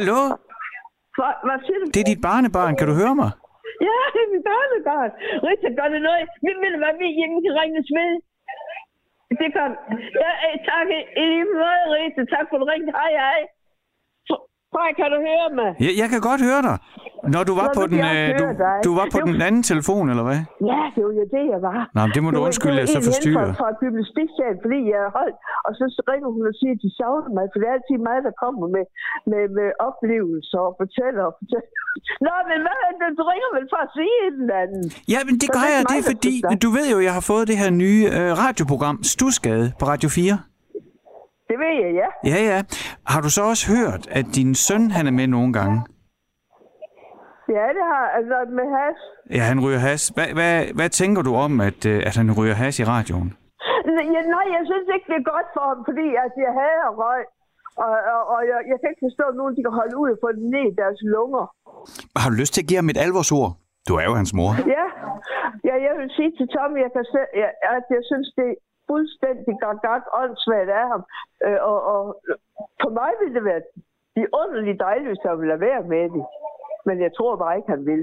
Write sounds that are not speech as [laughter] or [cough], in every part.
Hallo? Hvad, hvad siger du? Det er dit barnebarn. Kan du høre mig? Ja, det er mit barnebarn. Rita, gør det noget? Vi vil hvad vi hjemme kan ringes ved. Det kan. Ja, øh, tak i lige måde, Rita. Tak for at ringe. Hej, hej. Frej, kan du høre mig? Jeg, jeg kan godt høre dig. Når du var Nå, på den, øh, du, dig. du var på Det den anden telefon, eller hvad? Ja, det var jo det, jeg var. Men det må du var- undskylde, var jeg så en hen forstyrrer. Fra, gymnastiksalen, fordi jeg holdt, og så ringer hun og siger, at de savner mig, for det er altid mig, der kommer med, med, med oplevelser og fortæller og fortæller. Nå, men hvad er det? Du ringer vel for at sige et eller andet? Ja, men det Så gør det jeg, det er fordi, du ved jo, jeg har fået det her nye øh, radioprogram, Stusgade, på Radio 4. Det ved jeg, ja. Ja, ja. Har du så også hørt, at din søn, han er med nogle gange? Ja, det har altså med has. Ja, han ryger has. Hvad, hvad, hvad tænker du om, at, øh, at han ryger has i radioen? Ja, nej, jeg synes ikke, det er godt for ham, fordi altså, jeg hader røg. Og, og, og jeg, jeg kan ikke forstå, at nogen de kan holde ud og få det ned i deres lunger. Har du lyst til at give ham et alvorsord? Du er jo hans mor. Ja, ja jeg vil sige til Tommy, jeg kan se, ja, at jeg synes, det er fuldstændig gak åndssvagt af ham. Øh, og, og for mig ville det være de underligt dejligt, hvis han ville lade være med det. Men jeg tror bare ikke, han vil.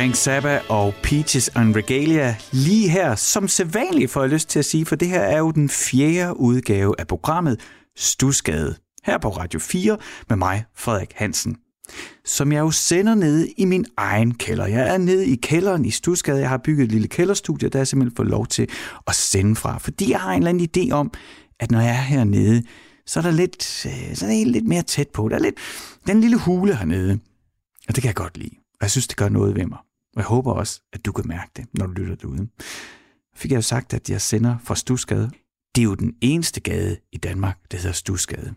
Frank Zappa og Peaches and Regalia lige her, som sædvanligt får jeg lyst til at sige, for det her er jo den fjerde udgave af programmet Stusgade. her på Radio 4 med mig, Frederik Hansen som jeg jo sender ned i min egen kælder. Jeg er nede i kælderen i Stusgade. Jeg har bygget et lille kælderstudie, der jeg simpelthen fået lov til at sende fra. Fordi jeg har en eller anden idé om, at når jeg er hernede, så er der lidt, øh, så er det lidt mere tæt på. Der er lidt den lille hule hernede. Og det kan jeg godt lide. Og jeg synes, det gør noget ved mig. Og jeg håber også, at du kan mærke det, når du lytter derude. Fik jeg jo sagt, at jeg sender fra Stusgade. Det er jo den eneste gade i Danmark, der hedder Stusgade.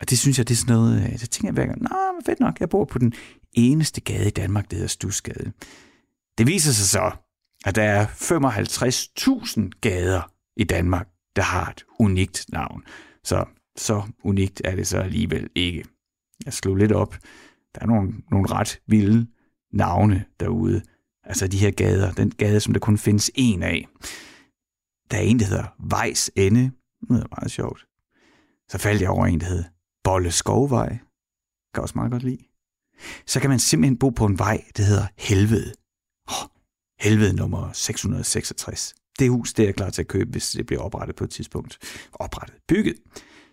Og det synes jeg, det er sådan noget, øh, så tænker jeg hver gang, nå, fedt nok, jeg bor på den eneste gade i Danmark, der hedder Stusgade. Det viser sig så, at der er 55.000 gader i Danmark, der har et unikt navn. Så så unikt er det så alligevel ikke. Jeg slog lidt op. Der er nogle, nogle ret vilde navne derude. Altså de her gader. Den gade, som der kun findes en af. Der er en, der hedder Vejs Ende. Det er meget sjovt. Så faldt jeg over en, der hedder Bolle Skovvej. Kan også meget godt lide. Så kan man simpelthen bo på en vej, der hedder Helvede. Oh, helvede nummer 666. Det hus, det er jeg klar til at købe, hvis det bliver oprettet på et tidspunkt. Oprettet. Bygget.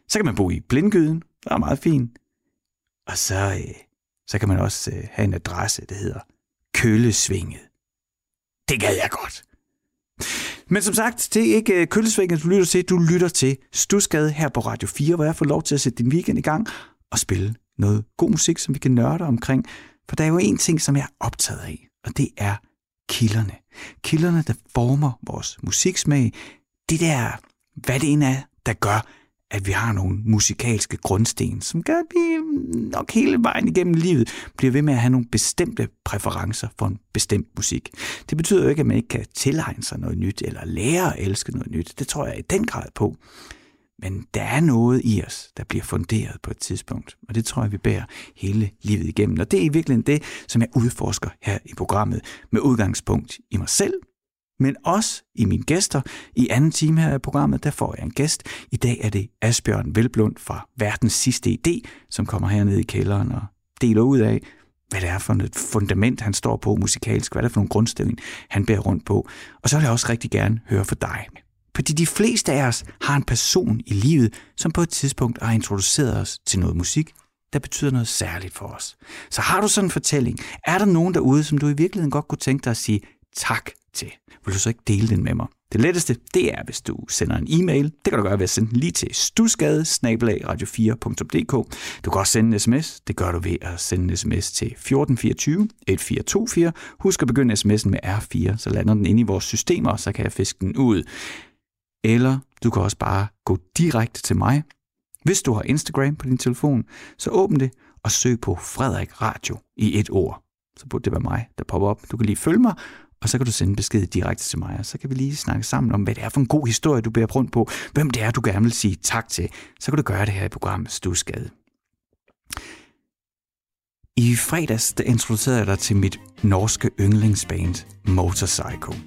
Så kan man bo i Blindgyden. Det er meget fint. Og så, øh, så kan man også øh, have en adresse, der hedder Køllesvinget. Det gad jeg godt. Men som sagt, det er ikke øh, Køllesvinget, du lytter til. Du lytter til Stusgade her på Radio 4, hvor jeg får lov til at sætte din weekend i gang og spille noget god musik, som vi kan nørde omkring. For der er jo en ting, som jeg er optaget af, og det er kilderne. Kilderne, der former vores musiksmag. Det der, hvad det end er, der gør, at vi har nogle musikalske grundsten, som gør, at vi nok hele vejen igennem livet bliver ved med at have nogle bestemte præferencer for en bestemt musik. Det betyder jo ikke, at man ikke kan tilegne sig noget nyt, eller lære at elske noget nyt. Det tror jeg i den grad på. Men der er noget i os, der bliver funderet på et tidspunkt, og det tror jeg, vi bærer hele livet igennem. Og det er i virkeligheden det, som jeg udforsker her i programmet, med udgangspunkt i mig selv, men også i mine gæster. I anden time her i programmet, der får jeg en gæst. I dag er det Asbjørn Velblund fra Verdens Sidste Idé, som kommer hernede i kælderen og deler ud af, hvad det er for et fundament, han står på musikalsk, hvad det er for nogle grundstilling, han bærer rundt på. Og så vil jeg også rigtig gerne høre fra dig. Fordi de fleste af os har en person i livet, som på et tidspunkt har introduceret os til noget musik, der betyder noget særligt for os. Så har du sådan en fortælling? Er der nogen derude, som du i virkeligheden godt kunne tænke dig at sige tak til? Vil du så ikke dele den med mig? Det letteste, det er, hvis du sender en e-mail. Det kan du gøre ved at sende den lige til stusgade radio4.dk. Du kan også sende en sms. Det gør du ved at sende en sms til 1424 1424. Husk at begynde sms'en med R4, så lander den inde i vores systemer, og så kan jeg fiske den ud. Eller du kan også bare gå direkte til mig. Hvis du har Instagram på din telefon, så åbn det og søg på Frederik Radio i et ord. Så burde det være mig, der popper op. Du kan lige følge mig, og så kan du sende besked direkte til mig, og så kan vi lige snakke sammen om, hvad det er for en god historie, du bærer rundt på, hvem det er, du gerne vil sige tak til. Så kan du gøre det her i programmet Stusgade. I fredags der introducerede jeg dig til mit norske yndlingsband Motorcycle.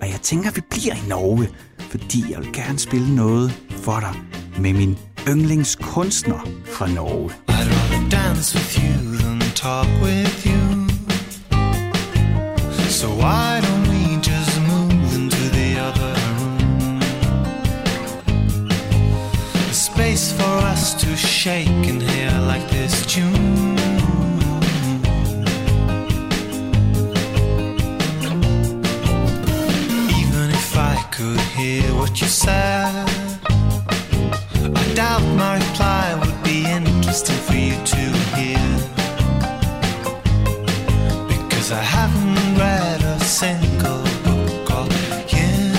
Og jeg tænker, vi bliver i Norge, fordi jeg vil gerne spille noget for dig med min yndlingskunstner fra Norge. I'd rather dance with you than talk with you. And hear like this tune. Even if I could hear what you said, I doubt my reply would be interesting for you to hear. Because I haven't read single book of years.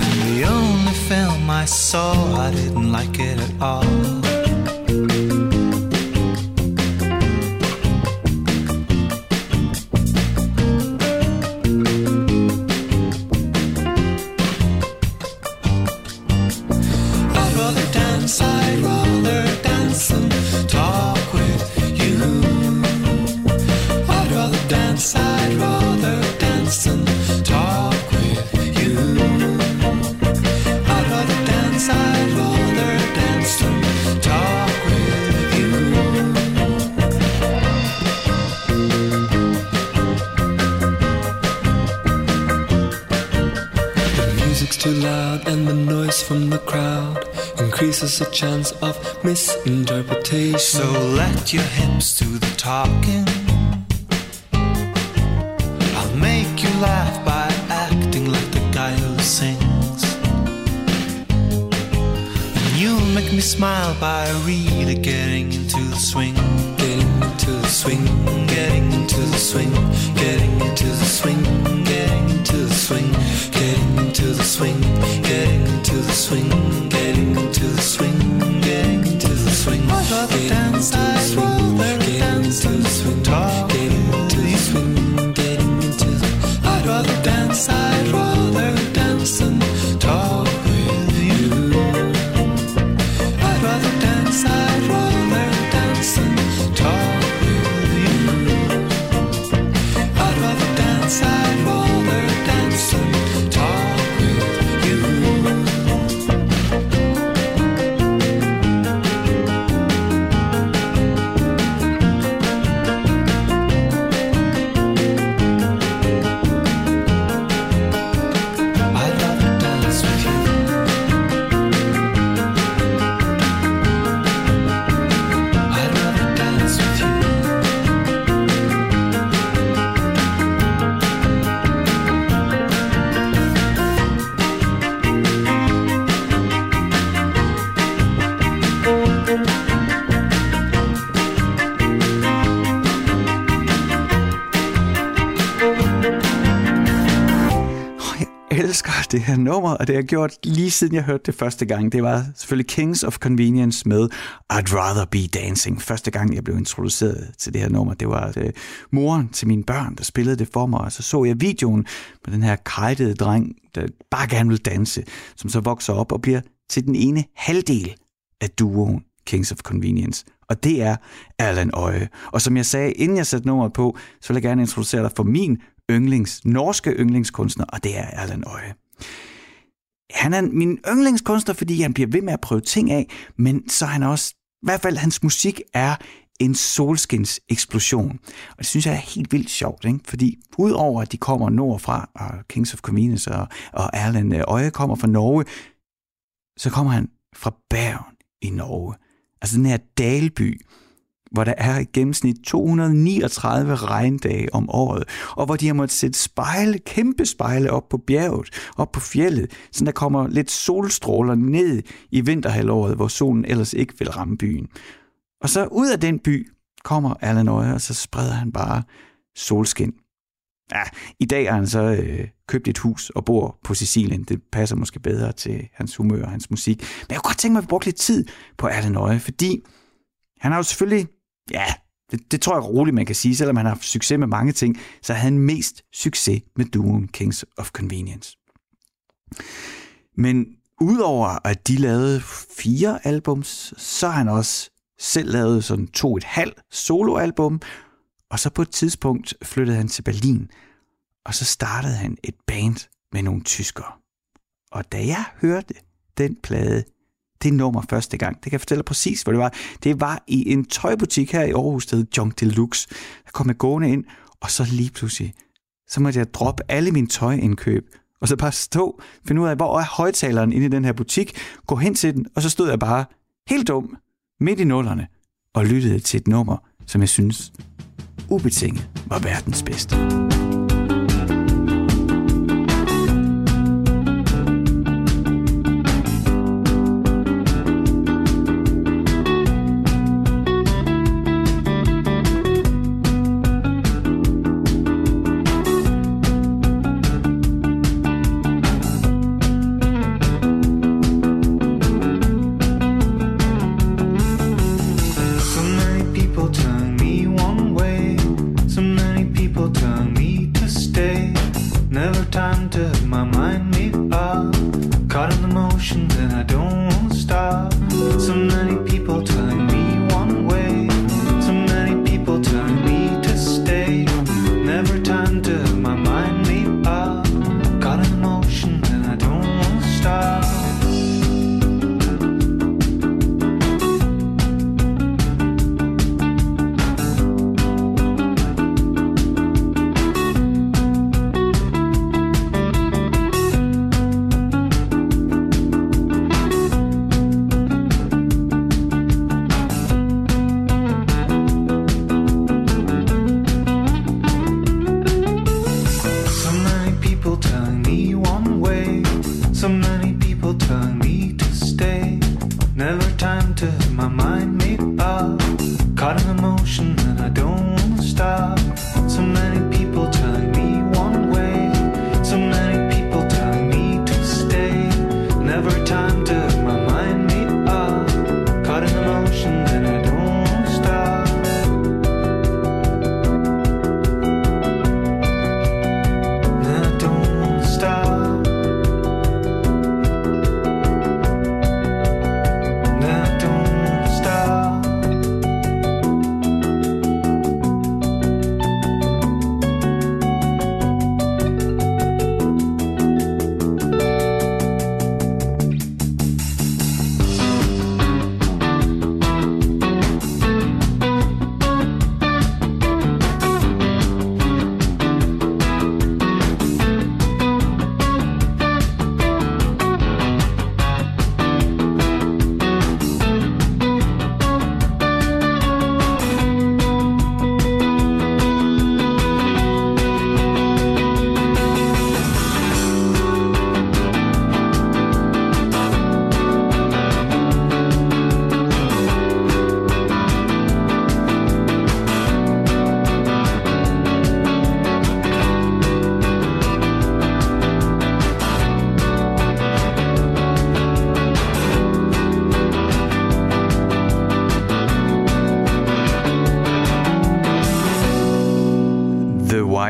And the only film I saw, I didn't like it at all. Increases the chance of misinterpretation. So let your hips do the talking. I'll make you laugh by acting like the guy who sings. And you'll make me smile by really getting into the swing. Getting into the swing, Getting into the swing. getting into the swing, Getting into the swing. getting into the swing, Getting into the swing. Rather det her nummer, og det har jeg gjort lige siden jeg hørte det første gang. Det var selvfølgelig Kings of Convenience med I'd Rather Be Dancing. Første gang, jeg blev introduceret til det her nummer, det var uh, moren til mine børn, der spillede det for mig, og så så jeg videoen med den her kajtede dreng, der bare gerne vil danse, som så vokser op og bliver til den ene halvdel af duoen Kings of Convenience. Og det er Allan Øje. Og som jeg sagde, inden jeg satte nummeret på, så vil jeg gerne introducere dig for min yndlings, norske yndlingskunstner, og det er Allan Øje. Han er min yndlingskunstner, fordi han bliver ved med at prøve ting af, men så er han også, i hvert fald hans musik er en solskins eksplosion. Og det synes jeg er helt vildt sjovt, ikke? fordi udover at de kommer nordfra, og Kings of Convenience og, og Erland øh, Øje kommer fra Norge, så kommer han fra Bergen i Norge. Altså den her dalby, hvor der er i gennemsnit 239 regndage om året, og hvor de har måttet sætte spejle, kæmpe spejle op på bjerget, op på fjellet, så der kommer lidt solstråler ned i vinterhalvåret, hvor solen ellers ikke vil ramme byen. Og så ud af den by kommer Allan Øje, og så spreder han bare solskin. Ja, i dag har han så øh, købt et hus og bor på Sicilien. Det passer måske bedre til hans humør og hans musik. Men jeg kunne godt tænke mig, at vi brugte lidt tid på Allan Øje, fordi han har jo selvfølgelig, ja, det, det tror jeg roligt, man kan sige, selvom han har haft succes med mange ting, så havde han mest succes med duoen Kings of Convenience. Men udover at de lavede fire albums, så har han også selv lavet sådan to et halvt soloalbum, og så på et tidspunkt flyttede han til Berlin, og så startede han et band med nogle tyskere. Og da jeg hørte den plade, det nummer første gang, det kan jeg fortælle præcis, hvor det var. Det var i en tøjbutik her i Aarhus, der hed Junk Deluxe. Der kom jeg gående ind, og så lige pludselig, så måtte jeg droppe alle mine tøjindkøb, og så bare stå, finde ud af, hvor er højtaleren inde i den her butik, gå hen til den, og så stod jeg bare helt dum, midt i nullerne, og lyttede til et nummer, som jeg synes ubetinget var verdens bedste. my mind made up, caught in emotion.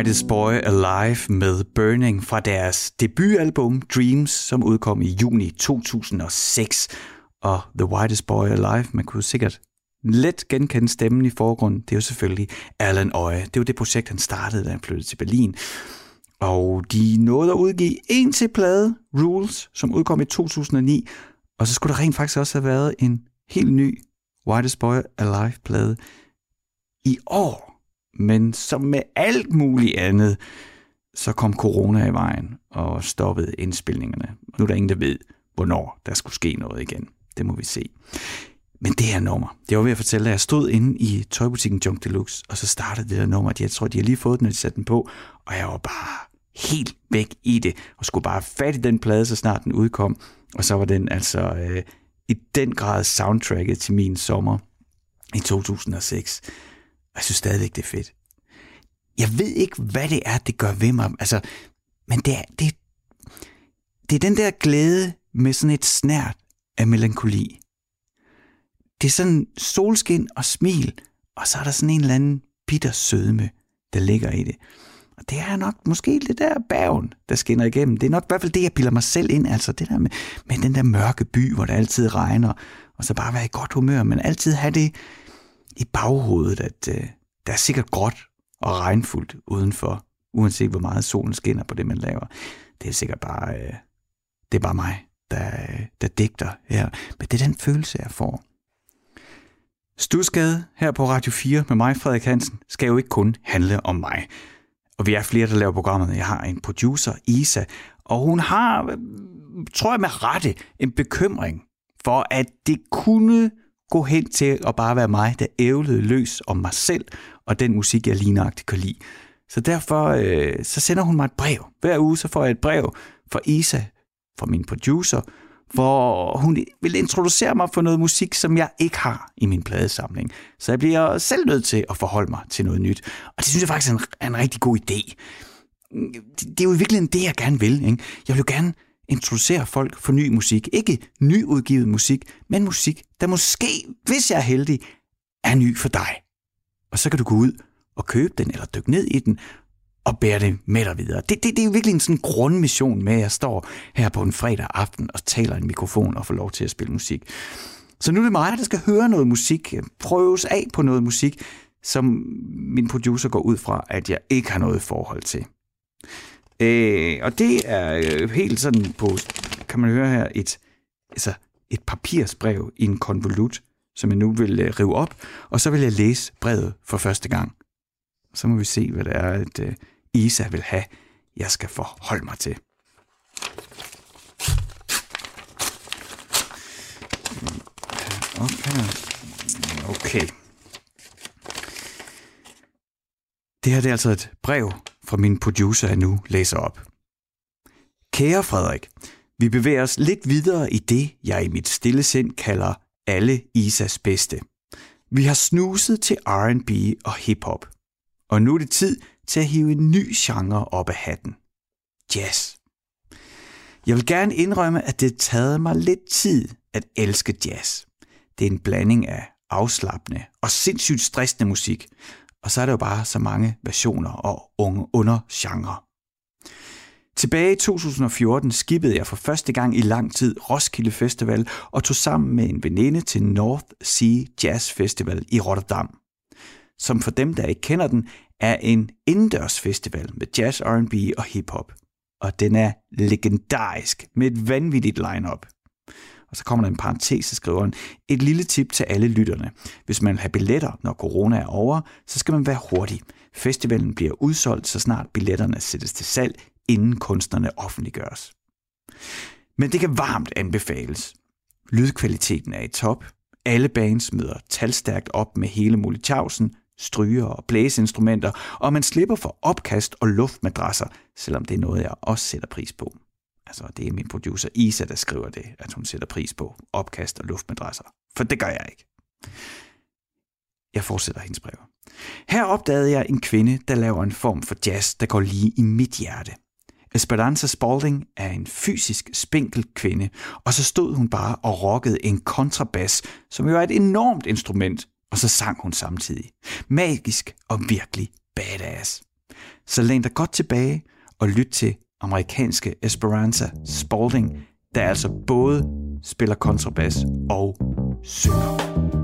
The Whitest Boy Alive med Burning fra deres debutalbum Dreams, som udkom i juni 2006. Og The Whitest Boy Alive, man kunne sikkert let genkende stemmen i forgrunden. Det er jo selvfølgelig Alan Øje. Det var det projekt, han startede, da han flyttede til Berlin. Og de nåede at udgive en til plade, Rules, som udkom i 2009. Og så skulle der rent faktisk også have været en helt ny Whitest Boy Alive-plade i år. Men som med alt muligt andet, så kom corona i vejen og stoppede indspilningerne. Og nu er der ingen, der ved, hvornår der skulle ske noget igen. Det må vi se. Men det her nummer, det var ved at fortælle, at jeg stod inde i tøjbutikken Junk Deluxe, og så startede det her nummer. Jeg tror, de har lige fået den, når de satte den på, og jeg var bare helt væk i det, og skulle bare fat i den plade, så snart den udkom. Og så var den altså øh, i den grad soundtracket til min sommer i 2006. Og jeg synes stadigvæk, det er fedt. Jeg ved ikke, hvad det er, det gør ved mig. Altså, men det er, det, det er den der glæde med sådan et snært af melankoli. Det er sådan solskin og smil, og så er der sådan en eller anden bitter sødme, der ligger i det. Og det er nok måske det der bagen, der skinner igennem. Det er nok i hvert fald det, jeg piller mig selv ind. Altså det der med, med den der mørke by, hvor det altid regner, og så bare være i godt humør, men altid have det i baghovedet, at øh, der er sikkert gråt og regnfuldt udenfor, uanset hvor meget solen skinner på det, man laver. Det er sikkert bare, øh, det er bare mig, der, øh, der digter her. Men det er den følelse, jeg får. Stusgade her på Radio 4 med mig, Frederik Hansen, skal jo ikke kun handle om mig. Og vi er flere, der laver programmet. Jeg har en producer, Isa, og hun har, øh, tror jeg med rette, en bekymring for, at det kunne gå hen til at bare være mig, der ævlede løs om mig selv og den musik, jeg lignagtigt kan lide. Så derfor øh, så sender hun mig et brev. Hver uge så får jeg et brev fra Isa, fra min producer, hvor hun vil introducere mig for noget musik, som jeg ikke har i min pladesamling. Så jeg bliver selv nødt til at forholde mig til noget nyt. Og det synes jeg faktisk er en, er en rigtig god idé. Det, det er jo virkelig det, jeg gerne vil. Ikke? Jeg vil jo gerne introducere folk for ny musik. Ikke nyudgivet musik, men musik, der måske, hvis jeg er heldig, er ny for dig. Og så kan du gå ud og købe den, eller dykke ned i den, og bære det med dig videre. Det, det, det er virkelig en sådan grundmission med, at jeg står her på en fredag aften og taler i en mikrofon og får lov til at spille musik. Så nu er det mig, der skal høre noget musik, prøves af på noget musik, som min producer går ud fra, at jeg ikke har noget forhold til. Øh, og det er øh, helt sådan på, kan man høre her, et, altså et papirsbrev i en konvolut, som jeg nu vil øh, rive op, og så vil jeg læse brevet for første gang. Så må vi se, hvad det er, at øh, Isa vil have, jeg skal forholde mig til. Okay. Okay. Det her det er altså et brev fra min producer, nu læser op. Kære Frederik, vi bevæger os lidt videre i det, jeg i mit stille sind kalder alle Isas bedste. Vi har snuset til R&B og hiphop. Og nu er det tid til at hive en ny genre op af hatten. Jazz. Jeg vil gerne indrømme, at det taget mig lidt tid at elske jazz. Det er en blanding af afslappende og sindssygt stressende musik, og så er der jo bare så mange versioner og unge undergenre. Tilbage i 2014 skibede jeg for første gang i lang tid Roskilde Festival og tog sammen med en veninde til North Sea Jazz Festival i Rotterdam. Som for dem, der ikke kender den, er en indendørs festival med jazz, R&B og hiphop. Og den er legendarisk med et vanvittigt lineup. Og så kommer der en parentes, så skriver han, et lille tip til alle lytterne. Hvis man vil have billetter, når corona er over, så skal man være hurtig. Festivalen bliver udsolgt, så snart billetterne sættes til salg, inden kunstnerne offentliggøres. Men det kan varmt anbefales. Lydkvaliteten er i top. Alle bands møder talstærkt op med hele Molitjavsen, stryger og blæseinstrumenter, og man slipper for opkast og luftmadrasser, selvom det er noget, jeg også sætter pris på. Altså, det er min producer Isa, der skriver det, at hun sætter pris på opkast og luftmadrasser. For det gør jeg ikke. Jeg fortsætter hendes brev. Her opdagede jeg en kvinde, der laver en form for jazz, der går lige i mit hjerte. Esperanza Spalding er en fysisk spinkel kvinde, og så stod hun bare og rockede en kontrabas, som jo er et enormt instrument, og så sang hun samtidig. Magisk og virkelig badass. Så læn dig godt tilbage og lyt til amerikanske Esperanza Spalding, der altså både spiller kontrabas og synger.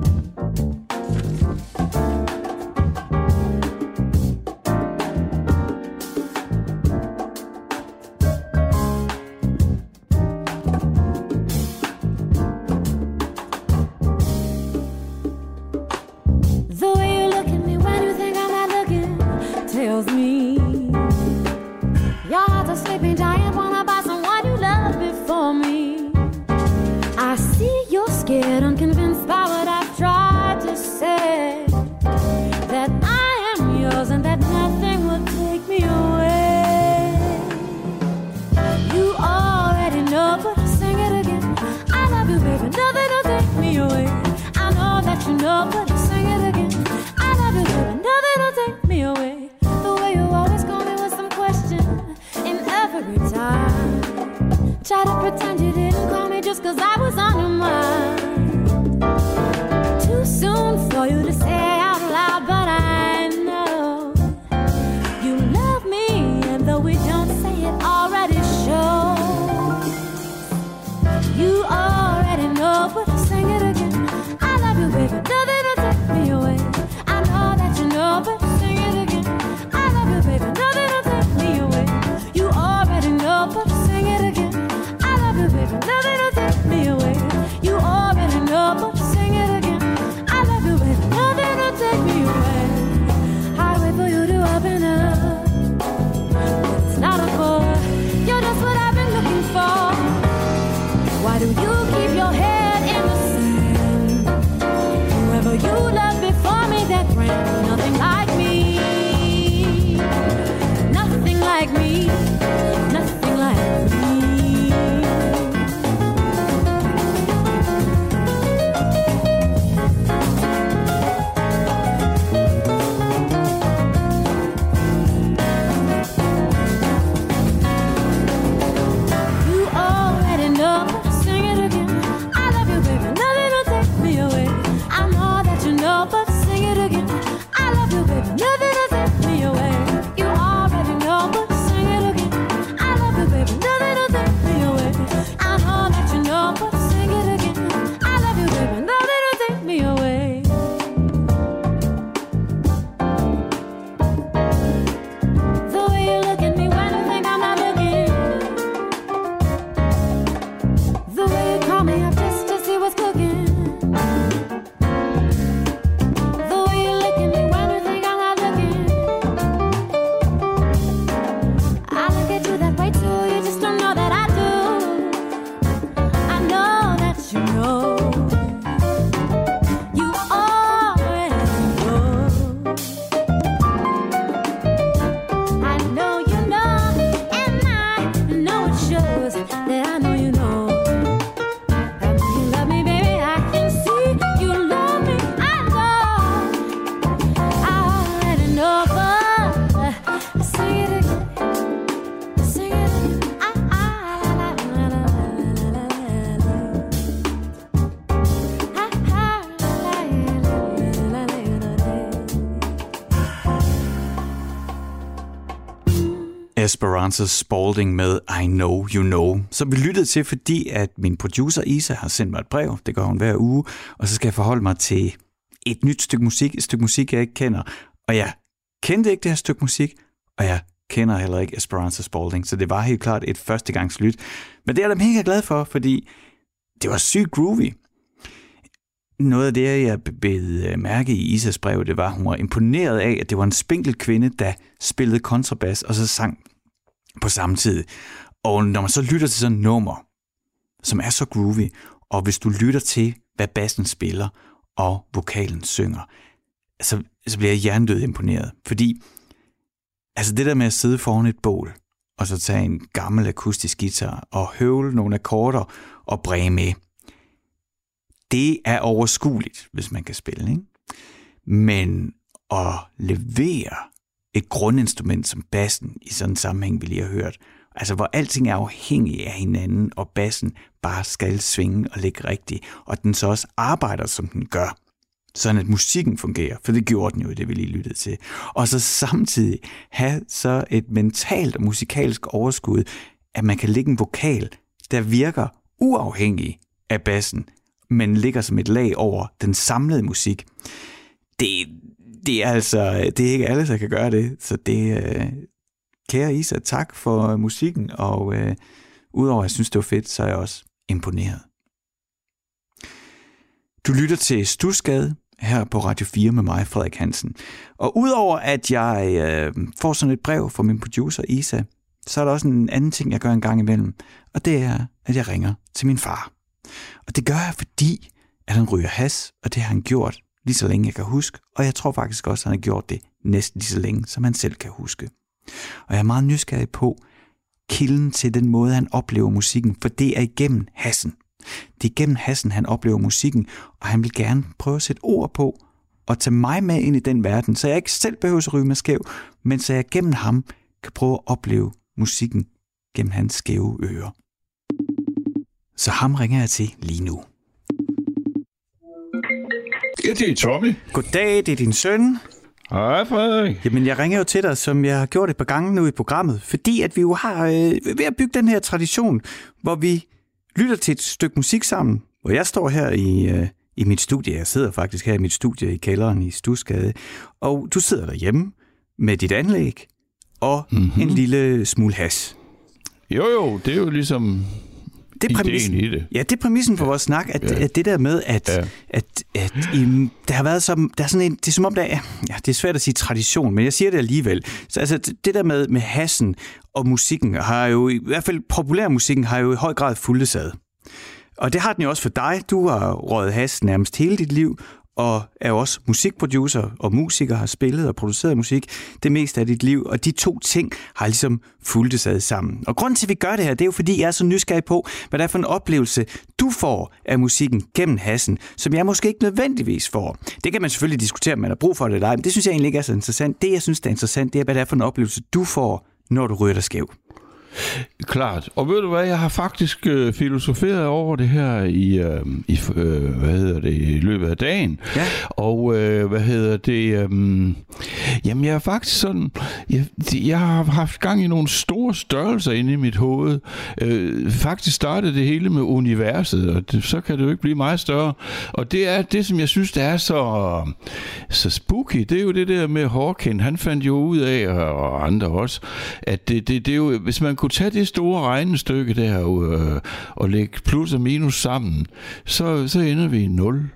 Esperanza Spalding med I Know You Know, som vi lyttede til, fordi at min producer Isa har sendt mig et brev, det gør hun hver uge, og så skal jeg forholde mig til et nyt stykke musik, et stykke musik, jeg ikke kender. Og jeg kendte ikke det her stykke musik, og jeg kender heller ikke Esperanza Spalding, så det var helt klart et førstegangslyt. Men det er jeg da mega glad for, fordi det var sygt groovy. Noget af det, jeg bed øh, mærke i Isas brev, det var, at hun var imponeret af, at det var en spinkel kvinde, der spillede kontrabas og så sang på samme tid. Og når man så lytter til sådan et nummer, som er så groovy, og hvis du lytter til, hvad bassen spiller og vokalen synger, så, så bliver jeg hjernedød imponeret. Fordi altså det der med at sidde foran et bål, og så tage en gammel akustisk guitar og høvle nogle akkorder og bræge med, det er overskueligt, hvis man kan spille. Ikke? Men at levere et grundinstrument som bassen i sådan en sammenhæng, vi lige har hørt, altså hvor alting er afhængig af hinanden, og bassen bare skal svinge og ligge rigtigt, og den så også arbejder, som den gør, sådan at musikken fungerer, for det gjorde den jo i det, vi lige lyttede til. Og så samtidig have så et mentalt og musikalsk overskud, at man kan lægge en vokal, der virker uafhængig af bassen, men ligger som et lag over den samlede musik. Det, det er altså, det er ikke alle, der kan gøre det, så det, øh, kære Isa, tak for musikken, og øh, udover at jeg synes, det var fedt, så er jeg også imponeret. Du lytter til Stusgade her på Radio 4 med mig, Frederik Hansen. Og udover at jeg øh, får sådan et brev fra min producer Isa, så er der også en anden ting, jeg gør en gang imellem, og det er, at jeg ringer til min far. Og det gør jeg, fordi at han ryger has, og det har han gjort lige så længe jeg kan huske, og jeg tror faktisk også, at han har gjort det næsten lige så længe, som han selv kan huske. Og jeg er meget nysgerrig på kilden til den måde, han oplever musikken, for det er igennem hassen. Det er igennem hassen, han oplever musikken, og han vil gerne prøve at sætte ord på og tage mig med ind i den verden, så jeg ikke selv behøver at ryge mig skæv, men så jeg gennem ham kan prøve at opleve musikken gennem hans skæve ører. Så ham ringer jeg til lige nu. Ja, det er Tommy. Goddag, det er din søn. Hej, Frederik. Jamen, jeg ringer jo til dig, som jeg har gjort et par gange nu i programmet, fordi at vi jo har øh, ved at bygge den her tradition, hvor vi lytter til et stykke musik sammen, hvor jeg står her i, øh, i mit studie. Jeg sidder faktisk her i mit studie i kælderen i Stusgade, og du sidder derhjemme med dit anlæg og mm-hmm. en lille smule has. Jo, jo, det er jo ligesom Det er præmissen, i det. Ja, det er præmissen for vores snak, at, Ja. at det der med, at, Ja. at, at i, der har været som, der er sådan en, det er som om, der er, ja, det er svært at sige tradition, men jeg siger det alligevel. Så altså, det- der med, med hassen og musikken, har jo, i hvert fald populærmusikken, har jo i høj grad fulgt ad. Og det har den jo også for dig. Du har røget has nærmest hele dit liv, og er også musikproducer og musiker, har spillet og produceret musik det meste af dit liv, og de to ting har ligesom fulgtes ad sammen. Og grunden til, at vi gør det her, det er jo fordi, jeg er så nysgerrig på, hvad det er for en oplevelse, du får af musikken gennem hassen, som jeg måske ikke nødvendigvis får. Det kan man selvfølgelig diskutere, om man har brug for det eller ej, men det synes jeg egentlig ikke er så interessant. Det, jeg synes, der er interessant, det er, hvad det er for en oplevelse, du får, når du ryger dig skæv. Klart. Og ved du hvad, jeg har faktisk øh, filosoferet over det her i, øh, i øh, hvad hedder det, i løbet af dagen. Ja. Og øh, hvad hedder det, øh, jamen jeg er faktisk sådan, jeg, jeg har haft gang i nogle store størrelser inde i mit hoved. Øh, faktisk startede det hele med universet, og det, så kan det jo ikke blive meget større. Og det er det, som jeg synes, der er så, så spooky, det er jo det der med Hawking. Han fandt jo ud af, og og andre også, at det, det, det er jo, hvis man kunne tage det store regnestykke der øh, og lægge plus og minus sammen, så, så ender vi i 0.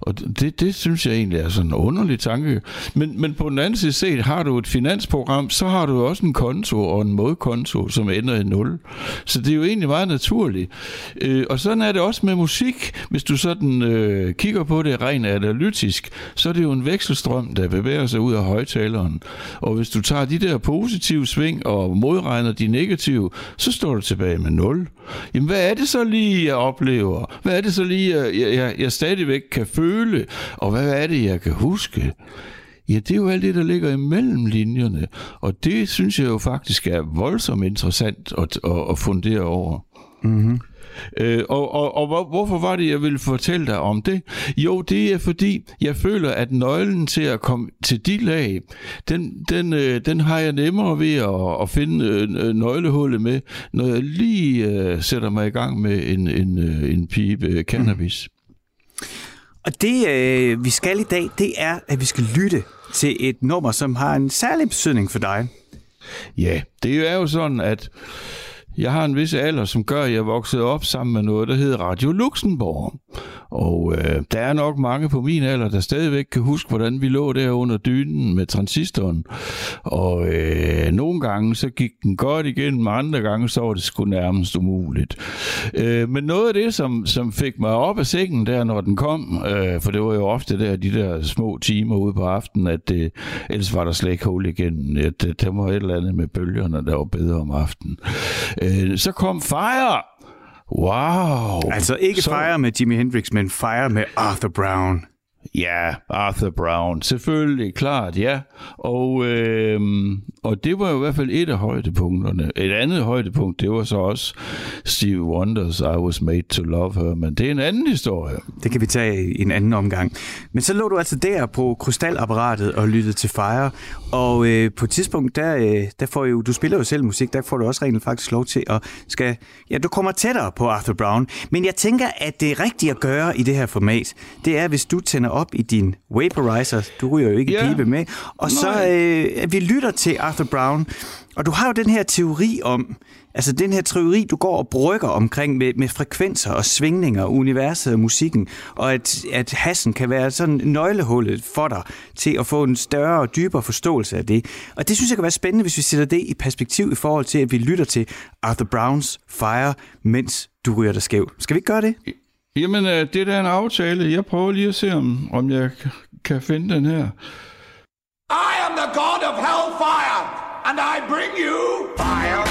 Og det, det synes jeg egentlig er sådan en underlig tanke. Men, men på den anden side set, har du et finansprogram, så har du også en konto og en modkonto, som ender i nul. Så det er jo egentlig meget naturligt. Øh, og sådan er det også med musik. Hvis du sådan øh, kigger på det rent analytisk, så er det jo en vekselstrøm, der bevæger sig ud af højtaleren. Og hvis du tager de der positive sving og modregner de negative, så står du tilbage med nul. Jamen hvad er det så lige, jeg oplever? Hvad er det så lige, jeg, jeg, jeg stadigvæk kan føle? Og hvad er det, jeg kan huske? Ja, det er jo alt det, der ligger imellem linjerne. Og det synes jeg jo faktisk er voldsomt interessant at, at, at fundere over. Mm-hmm. Øh, og og, og hvor, hvorfor var det, jeg ville fortælle dig om det? Jo, det er fordi, jeg føler, at nøglen til at komme til de lag, den, den, øh, den har jeg nemmere ved at, at finde øh, nøglehullet med, når jeg lige øh, sætter mig i gang med en, en, øh, en pipe øh, cannabis. Og det, øh, vi skal i dag, det er, at vi skal lytte til et nummer, som har en særlig betydning for dig. Ja, det er jo sådan, at jeg har en vis alder, som gør, at jeg voksede op sammen med noget, der hedder Radio Luxembourg. Og øh, der er nok mange på min alder, der stadigvæk kan huske, hvordan vi lå der under dynen med transistoren. Og øh, nogle gange så gik den godt igen, men andre gange så var det sgu nærmest umuligt. Øh, men noget af det, som, som fik mig op af sengen der, når den kom, øh, for det var jo ofte der, de der små timer ude på aftenen, at det, ellers var der slet ikke hul igen. At, øh, der var et eller andet med bølgerne, der var bedre om aftenen. Øh, så kom Fire! Wow! Altså ikke Så- Fire med Jimi Hendrix, men Fire med Arthur Brown. Ja, Arthur Brown. Selvfølgelig, klart, ja. Og, øh, og det var jo i hvert fald et af højdepunkterne. Et andet højdepunkt, det var så også Steve Wonders I Was Made to Love Her, men det er en anden historie. Det kan vi tage i en anden omgang. Men så lå du altså der på krystalapparatet og lyttede til Fire, og øh, på et tidspunkt, der, øh, der får jo, du spiller jo selv musik, der får du også rent faktisk lov til at skal, ja, du kommer tættere på Arthur Brown. Men jeg tænker, at det rigtige at gøre i det her format, det er, hvis du tænder op i din vaporizer, du ryger jo ikke yeah. pibe med, og så Nej. øh, at vi lytter til Arthur Brown, og du har jo den her teori om, altså den her teori, du går og brygger omkring med, med frekvenser og svingninger, universet og musikken, og at, at hassen kan være sådan nøglehullet for dig til at få en større og dybere forståelse af det. Og det synes jeg kan være spændende, hvis vi sætter det i perspektiv i forhold til, at vi lytter til Arthur Browns Fire, mens du ryger dig skæv. Skal vi ikke gøre det? Jamen, øh, det er da en aftale. Jeg prøver lige at se, om, om jeg kan finde den her. I am the god of hellfire, and I bring you fire.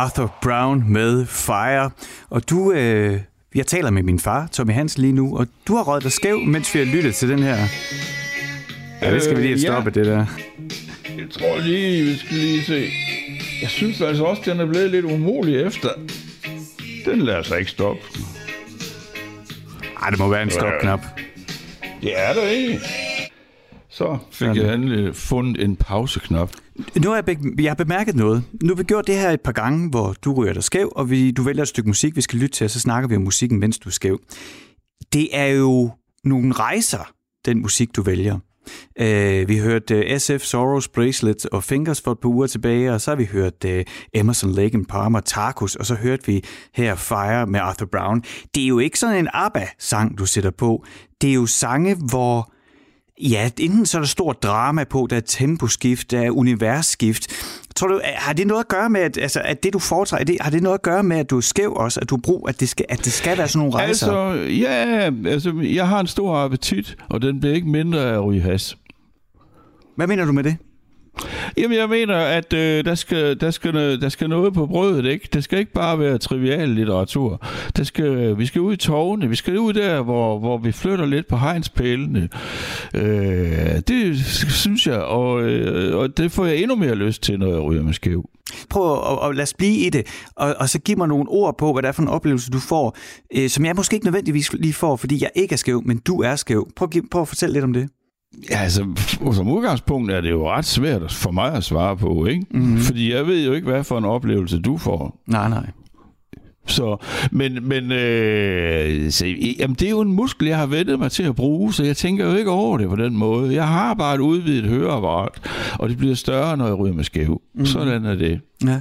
Arthur Brown med Fire. Og du, øh, jeg taler med min far, Tommy Hansen, lige nu, og du har røget dig skæv, mens vi har lyttet til den her. Ja, det skal vi lige Øh, ja. stoppe, det der. Jeg tror lige, vi skal lige se. Jeg synes altså også, den er blevet lidt umulig efter. Den lader sig ikke stoppe. Ej, det må være en stopknap. Det er der ikke. Så fik Sådan. jeg endelig fundet en pauseknap. Nu har jeg, be- jeg har bemærket noget. Nu har vi gjort det her et par gange, hvor du ryger dig skæv, og vi, du vælger et stykke musik, vi skal lytte til, og så snakker vi om musikken, mens du er skæv. Det er jo nogle rejser, den musik, du vælger. Uh, vi hørte øh, uh, SF, Sorrows, Bracelet og Fingers for et par uger tilbage, og så har vi hørt uh, Emerson, Lake and Palmer, Tarkus, og så hørte vi her Fire med Arthur Brown. Det er jo ikke sådan en ABBA-sang, du sætter på. Det er jo sange, hvor Ja, enten så er der stor drama på, der er temposkift, der er universskift. Tror du, har det noget at gøre med, at, altså, at det du foretrækker, det, har det noget at gøre med, at du er skæv også, at du brug, at det skal, at det skal være sådan nogle rejser? Altså, ja, altså, jeg har en stor appetit, og den bliver ikke mindre af at ryge has. Hvad mener du med det? Jamen, jeg mener, at øh, der, skal, der, skal, der skal noget på brødet, ikke? Det skal ikke bare være trivial litteratur. Der skal, øh, vi skal ud i tovene. vi skal ud der, hvor, hvor vi flytter lidt på hegnspælene. Øh, det synes jeg, og, øh, og det får jeg endnu mere lyst til, når jeg ryger med skæv. Prøv at, at, at os blive i det, og, og så giv mig nogle ord på, hvad det er for en oplevelse, du får, øh, som jeg måske ikke nødvendigvis lige får, fordi jeg ikke er skæv, men du er skæv. Prøv, at prøv at fortælle lidt om det. Ja, altså, som udgangspunkt er det jo ret svært for mig at svare på, ikke? Mm-hmm. Fordi jeg ved jo ikke, hvad for en oplevelse du får. Nej, nej. Så, men, men øh, så, jamen, det er jo en muskel, jeg har vendet mig til at bruge, så jeg tænker jo ikke over det på den måde. Jeg har bare et udvidet høreapparat, og det bliver større, når jeg ryger med skæv. Mm. Sådan er det. Ja.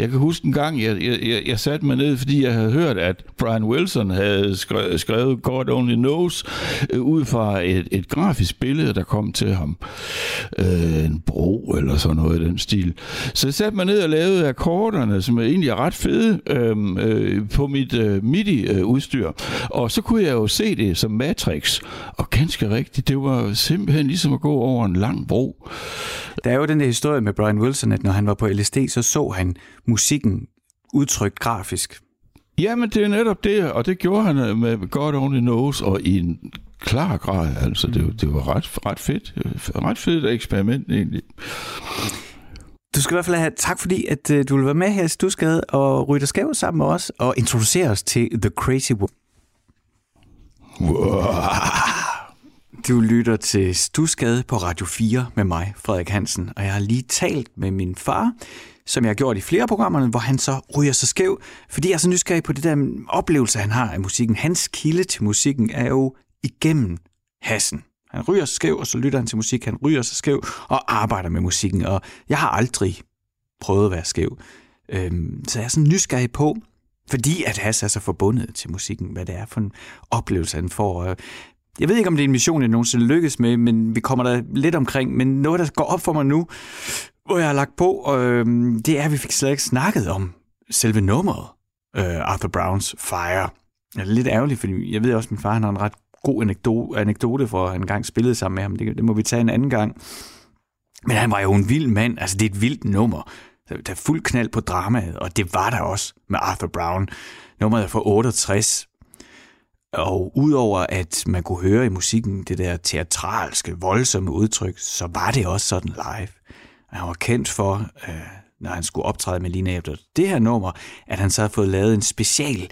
Jeg kan huske en gang, jeg, jeg, jeg, satte mig ned, fordi jeg havde hørt, at Brian Wilson havde skrevet, skrevet God Only Knows øh, ud fra et, et grafisk billede, der kom til ham. Øh, en bro eller sådan noget i den stil. Så jeg satte mig ned og lavede akkorderne, som er egentlig er ret fede, øh, øh, på mit øh, MIDI-udstyr. Øh, og så kunne jeg jo se det som Matrix. Og ganske rigtigt, det var simpelthen ligesom at gå over en lang bro. Der er jo den der historie med Brian Wilson, at når han var på LSD, så så han musikken udtrykt grafisk. Jamen, det er netop det, og det gjorde han øh, med God Only Knows, og i en klar grad, altså. Det, det var ret, ret fedt. øh, Ret fedt eksperiment, egentlig. Du skal i hvert fald have tak, fordi at, øh, du vil være med her i Stusgade og dig skæv sammen med os og introducere os til The Crazy Woman. Du lytter til Stusgade på Radio 4 med mig, Frederik Hansen, og jeg har lige talt med min far, som jeg har gjort i flere programmer, hvor han så ryger sig skæv, fordi jeg er så nysgerrig på det der oplevelse, han har af musikken. Hans kilde til musikken er jo igennem hassen. Han ryger sig skæv, og så lytter han til musik. Han ryger sig skæv og arbejder med musikken, og jeg har aldrig prøvet at være skæv. Øhm, så jeg er sådan nysgerrig på, fordi at has er så forbundet til musikken, hvad det er for en oplevelse, han får. Jeg ved ikke, om det er en mission, jeg nogensinde lykkes med, men vi kommer der lidt omkring. Men noget, der går op for mig nu, hvor jeg har lagt på, øh, det er, at vi fik slet ikke snakket om selve nummeret, øh, Arthur Browns Fire. Det er lidt ærgerligt, fordi jeg ved også, at min far han har en ret god anekdote, anekdote for, at han engang spillede sammen med ham. Det, det må vi tage en anden gang. Men han var jo en vild mand. Altså, det er et vildt nummer. Der er fuld knald på dramaet, og det var der også med Arthur Brown. Nummeret er fra 68. Og udover at man kunne høre i musikken det der teatralske, voldsomme udtryk, så var det også sådan live. Og han var kendt for, øh, når han skulle optræde med Lina efter det her nummer, at han så havde fået lavet en special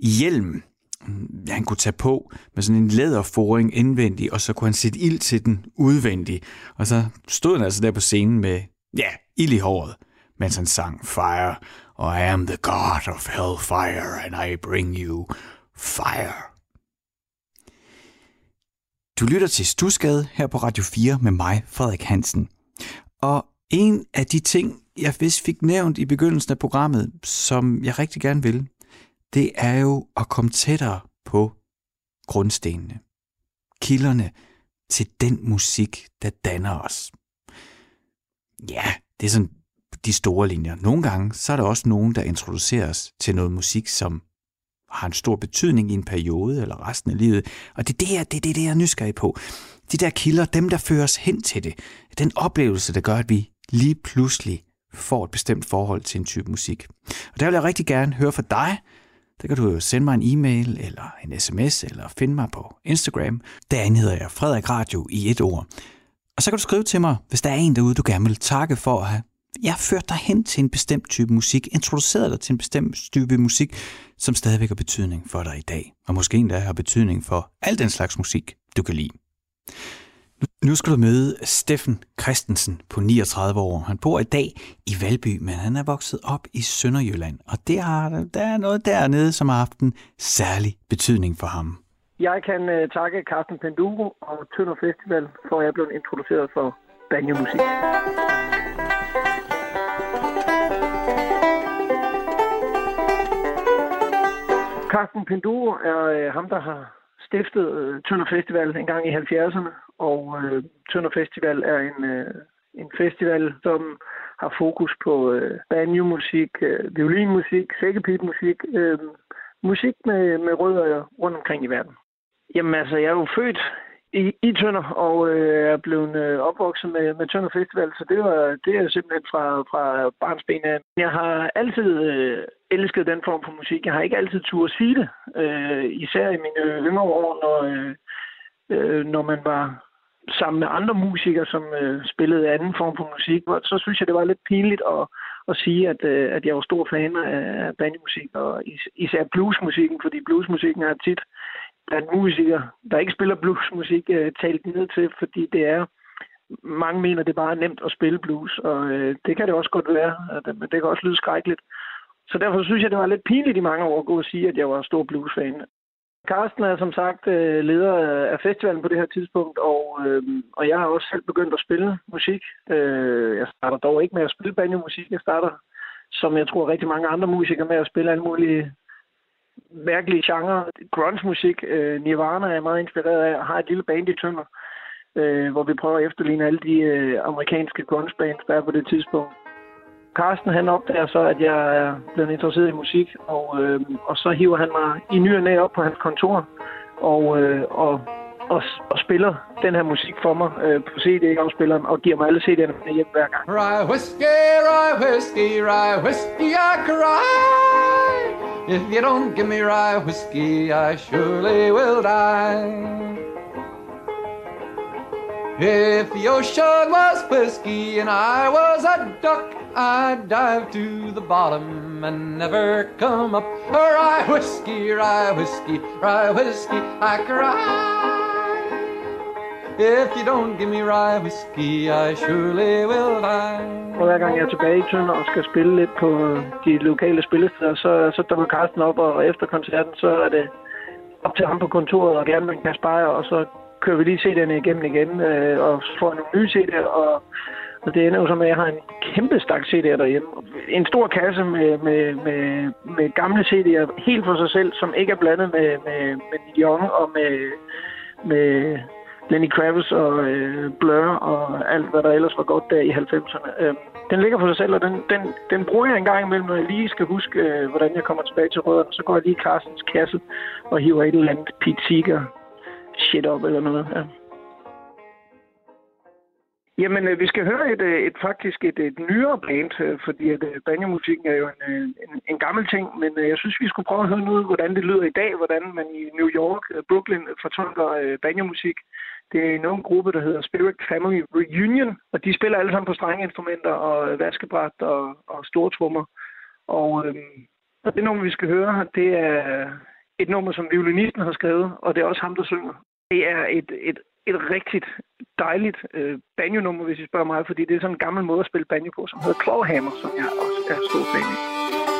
hjelm, øh, han kunne tage på med sådan en læderforing indvendig, og så kunne han sætte ild til den udvendig. Og så stod han altså der på scenen med, ja, ild i håret, mens han sang Fire, og I am the god of hellfire, and I bring you fire. Du lytter til Stusgade her på Radio 4 med mig, Frederik Hansen. Og en af de ting, jeg vist fik nævnt i begyndelsen af programmet, som jeg rigtig gerne vil, det er jo at komme tættere på grundstenene. Kilderne til den musik, der danner os. Ja, det er sådan de store linjer. Nogle gange, så er der også nogen, der introducerer os til noget musik, som har en stor betydning i en periode eller resten af livet. Og det er det, det, er det, det jeg er nysgerrig på. De der kilder, dem der fører os hen til det. Den oplevelse, der gør, at vi lige pludselig får et bestemt forhold til en type musik. Og der vil jeg rigtig gerne høre fra dig. Der kan du jo sende mig en e-mail, eller en sms, eller finde mig på Instagram. Derinde hedder jeg Frederik Radio i et ord. Og så kan du skrive til mig, hvis der er en derude, du gerne vil takke for at have jeg førte ført dig hen til en bestemt type musik, introduceret dig til en bestemt type musik, som stadigvæk har betydning for dig i dag, og måske endda har betydning for al den slags musik, du kan lide. Nu skal du møde Steffen Christensen på 39 år. Han bor i dag i Valby, men han er vokset op i Sønderjylland, og det har, der er noget dernede, som har haft en særlig betydning for ham. Jeg kan uh, takke Carsten Penduro og Tønder Festival, for at jeg blev introduceret for banjomusik. Carsten Penduro er øh, ham, der har stiftet øh, Tønder Festival en gang i 70'erne, og øh, Tønder Festival er en, øh, en festival, som har fokus på øh, banjomusik, øh, violinmusik, sækkepipmusik, øh, musik med, med rødder rundt omkring i verden. Jamen altså, jeg er jo født i, i Tønder, og øh, er blevet øh, opvokset med, med Tønder Festival, så det, var, det er simpelthen fra, fra barnsben af. Jeg har altid øh, elsket den form for musik. Jeg har ikke altid tur sige det, øh, især i mine yngre år, når, øh, øh, når man var sammen med andre musikere, som øh, spillede anden form for musik, så synes jeg, det var lidt pinligt at, at sige, at, øh, at jeg var stor fan af bandmusik, og is- især bluesmusikken, fordi bluesmusikken har tit blandt musikere, der ikke spiller bluesmusik, øh, talt ned til, fordi det er mange mener, det bare er nemt at spille blues, og øh, det kan det også godt være, øh, men det kan også lyde skrækkeligt. Så derfor synes jeg, det var lidt pinligt i mange år at gå og sige, at jeg var stor bluesfan. Carsten er som sagt øh, leder af festivalen på det her tidspunkt, og, øh, og jeg har også selv begyndt at spille musik. Øh, jeg starter dog ikke med at spille banjomusik. Jeg starter, som jeg tror rigtig mange andre musikere, med at spille alle mulige mærkelige genre. Grunge-musik, øh, Nirvana er jeg meget inspireret af, og har et lille band i Tønder, øh, hvor vi prøver at efterligne alle de øh, amerikanske grunge-bands, der er på det tidspunkt. Carsten han opdager så, at jeg er blevet interesseret i musik, og, øh, og så hiver han mig i ny og næ op på hans kontor, og, øh, og, og, og spiller den her musik for mig øh, på CD-afspilleren, og giver mig alle CD'erne med hjem hver gang. Rye whiskey, rye whiskey, rye whiskey, I cry. If you don't give me rye whiskey, I surely will die. If the ocean was whiskey and I was a duck, I'd dive to the bottom and never come up. Rye whiskey, rye whiskey, rye whiskey, I cry. If you don't give me rye whiskey, I surely will die. Og hver gang jeg er tilbage i Tønder og skal spille lidt på øh, de lokale spillesteder, så, så dukker Carsten op, og efter koncerten, så er det op til ham på kontoret og gerne med en og så kører vi lige CD'erne igennem igen, øh, og får nogle nye CD'er, og, og det ender jo så med, at jeg har en kæmpe stak CD'er derhjemme. En stor kasse med, med, med, med gamle CD'er, helt for sig selv, som ikke er blandet med, med, med Young og med, med Lenny Kravitz og øh, Blur og alt, hvad der ellers var godt der i 90'erne. Øh, den ligger for sig selv, og den, den, den bruger jeg en gang imellem, når jeg lige skal huske, øh, hvordan jeg kommer tilbage til rødderne. Så går jeg lige i Carstens kasse og hiver et eller andet Pete Seeger shit op eller noget. Ja. Jamen, øh, vi skal høre et, øh, et faktisk et, et nyere band, øh, fordi at øh, banjomusikken er jo en, øh, en, en gammel ting, men øh, jeg synes, vi skulle prøve at høre noget, hvordan det lyder i dag, hvordan man i New York, øh, Brooklyn, fortolker øh, banjomusik. Det er en ung gruppe, der hedder Spirit Family Reunion, og de spiller alle sammen på strengeinstrumenter og vaskebræt og, og stortrummer. Og, øhm, og det nummer, vi skal høre, det er et nummer, som violinisten har skrevet, og det er også ham, der synger. Det er et, et, et rigtigt dejligt øh, banjo-nummer, hvis I spørger mig, fordi det er sådan en gammel måde at spille banjo på, som hedder Clawhammer, som jeg også er stor fan af.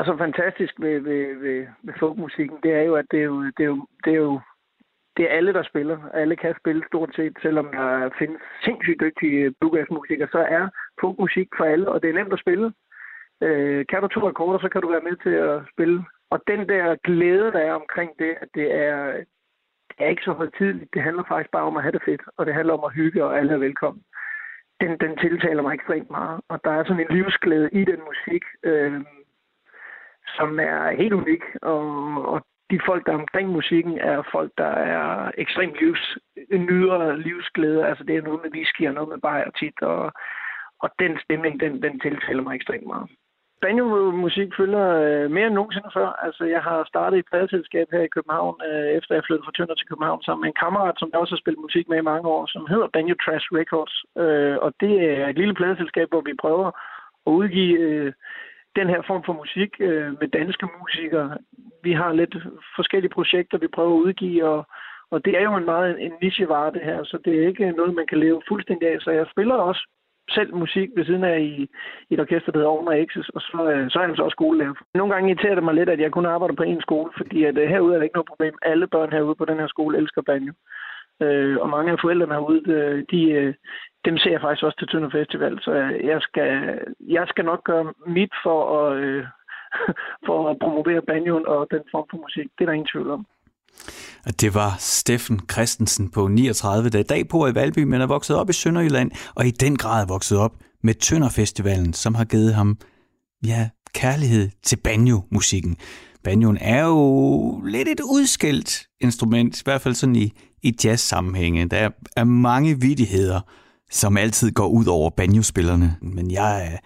Er så fantastisk ved, ved, ved, ved folkmusikken, det er jo, at det er jo, det er jo, det er jo det er alle, der spiller. Alle kan spille stort set, selvom der findes sindssygt dygtige bluegrassmusikere. så er folkmusik for alle, og det er nemt at spille. Øh, kan du to akkorder, så kan du være med til at spille. Og den der glæde, der er omkring det, at det er, det er ikke så højtidligt. Det handler faktisk bare om at have det fedt, og det handler om at hygge, og alle er velkommen. Den, den tiltaler mig ekstremt meget, og der er sådan en livsglæde i den musik, øh, som er helt unik, og, og de folk, der er omkring musikken, er folk, der er ekstremt livs, nyder livsglæde. Altså det er noget med whisky og noget med bajer tit, og, og den stemning, den, den tiltaler mig ekstremt meget. Banjo-musik følger øh, mere end nogensinde før. Altså, jeg har startet et pladeselskab her i København, øh, efter jeg flyttede fra Tønder til København, sammen med en kammerat, som jeg også har spillet musik med i mange år, som hedder Banjo Trash Records. Øh, og det er et lille pladeselskab, hvor vi prøver at udgive øh, den her form for musik øh, med danske musikere. Vi har lidt forskellige projekter, vi prøver at udgive, og, og det er jo en meget en nichevare, det her, så det er ikke noget, man kan leve fuldstændig af. Så jeg spiller også selv musik ved siden af i, i et orkester, der hedder Ovner Exes, og så, øh, så er jeg så også skolelærer. Nogle gange irriterer det mig lidt, at jeg kun arbejder på en skole, fordi at, øh, herude er det ikke noget problem. Alle børn herude på den her skole elsker banjo. Øh, og mange af forældrene herude, øh, de, øh, dem ser jeg faktisk også til Tønder Festival, så jeg skal, jeg skal nok gøre mit for at, øh, [laughs] for at promovere banjoen og den form for musik. Det er der ingen tvivl om. Og det var Steffen Christensen på 39, der i dag bor i Valby, men er vokset op i Sønderjylland, og i den grad vokset op med Tønder Festivalen, som har givet ham ja, kærlighed til banjo-musikken. Banjoen er jo lidt et udskilt instrument, i hvert fald sådan i, i jazz-sammenhænge. Der er mange vidigheder, som altid går ud over banjospillerne, men jeg er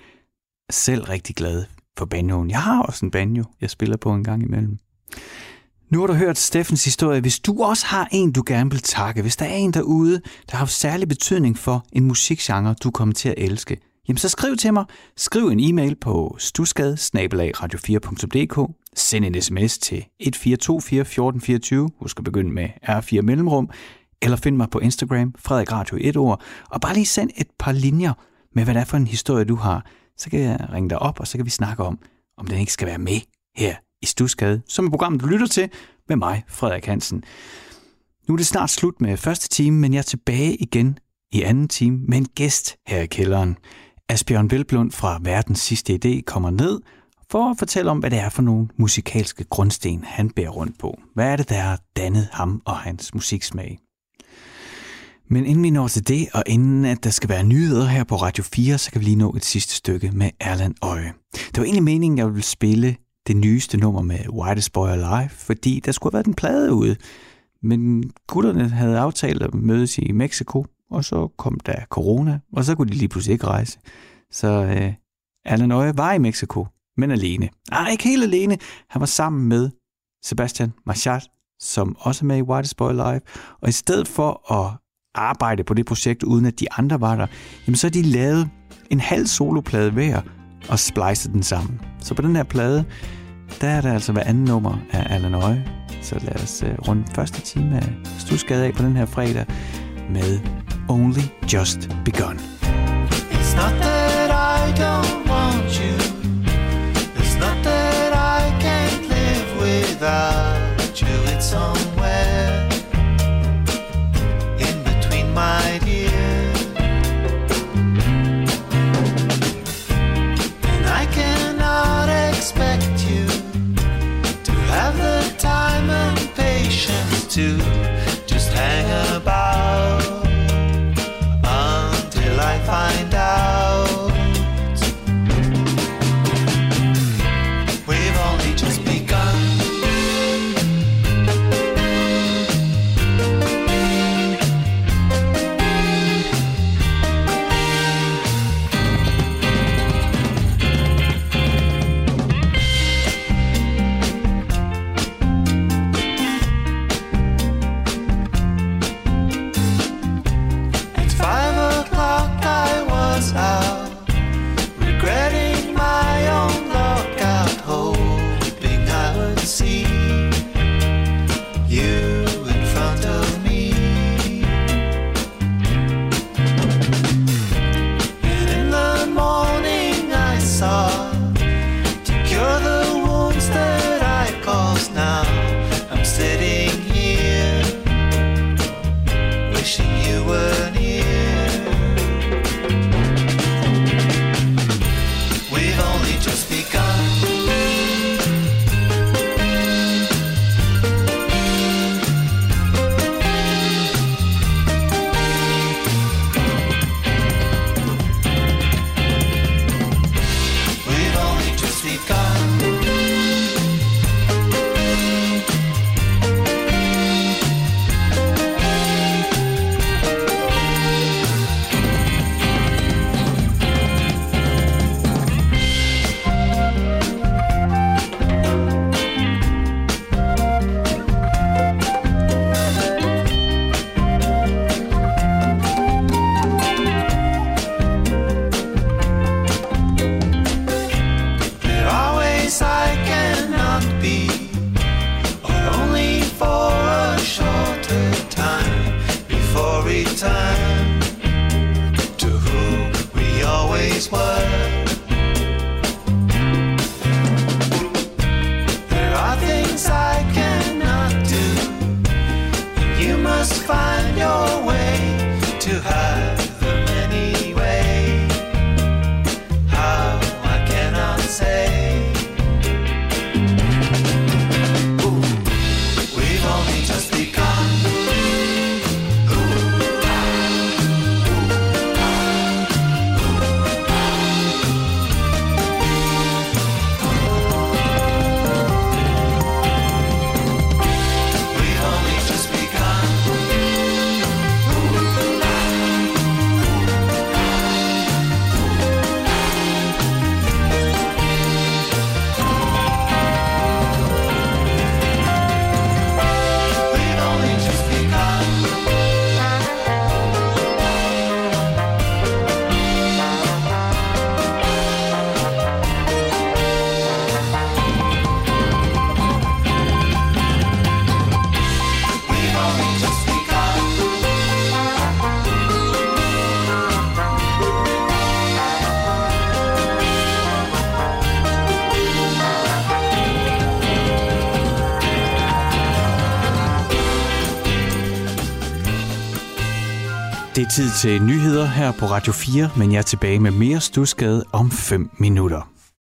selv rigtig glad for banjoen. Jeg har også en banjo, jeg spiller på en gang imellem. Nu har du hørt Steffens historie. Hvis du også har en, du gerne vil takke, hvis der er en derude, der har haft særlig betydning for en musikgenre, du kommer til at elske, jamen så skriv til mig. Skriv en e-mail på stusgade radio4.dk. Send en sms til 1424 1424. Husk at begynde med R4 mellemrum. Eller find mig på Instagram, Frederik Radio 1 ord. Og bare lige send et par linjer med, hvad det er for en historie, du har. Så kan jeg ringe dig op, og så kan vi snakke om, om den ikke skal være med her i Stusgade, som er programmet, du lytter til med mig, Frederik Hansen. Nu er det snart slut med første time, men jeg er tilbage igen i anden time med en gæst her i kælderen. Asbjørn Velblund fra Verdens Sidste Idé kommer ned for at fortælle om, hvad det er for nogle musikalske grundsten, han bærer rundt på. Hvad er det, der har dannet ham og hans musiksmag? Men inden vi når til det, og inden at der skal være nyheder her på Radio 4, så kan vi lige nå et sidste stykke med Erland Øje. Det var egentlig meningen, at jeg ville spille det nyeste nummer med Whitest Boy Alive, fordi der skulle have været en plade ude. Men gutterne havde aftalt at mødes i Mexico, og så kom der corona, og så kunne de lige pludselig ikke rejse. Så øh, Erland Øje var i Mexico, men alene. Nej, ikke helt alene. Han var sammen med Sebastian Machat, som også er med i Whitest Boy Live. Og i stedet for at arbejde på det projekt, uden at de andre var der, jamen så har de lavet en halv soloplade hver, og splicet den sammen. Så på den her plade, der er der altså hver anden nummer af Alan Øje. Så lad os uh, runde første time af Stusgade af på den her fredag med Only Just Begun. It's not that I don't somewhere in between, my dear. And I cannot expect you to have the time and patience to til nyheder her på Radio 4, men jeg er tilbage med mere Stusgade om 5 minutter.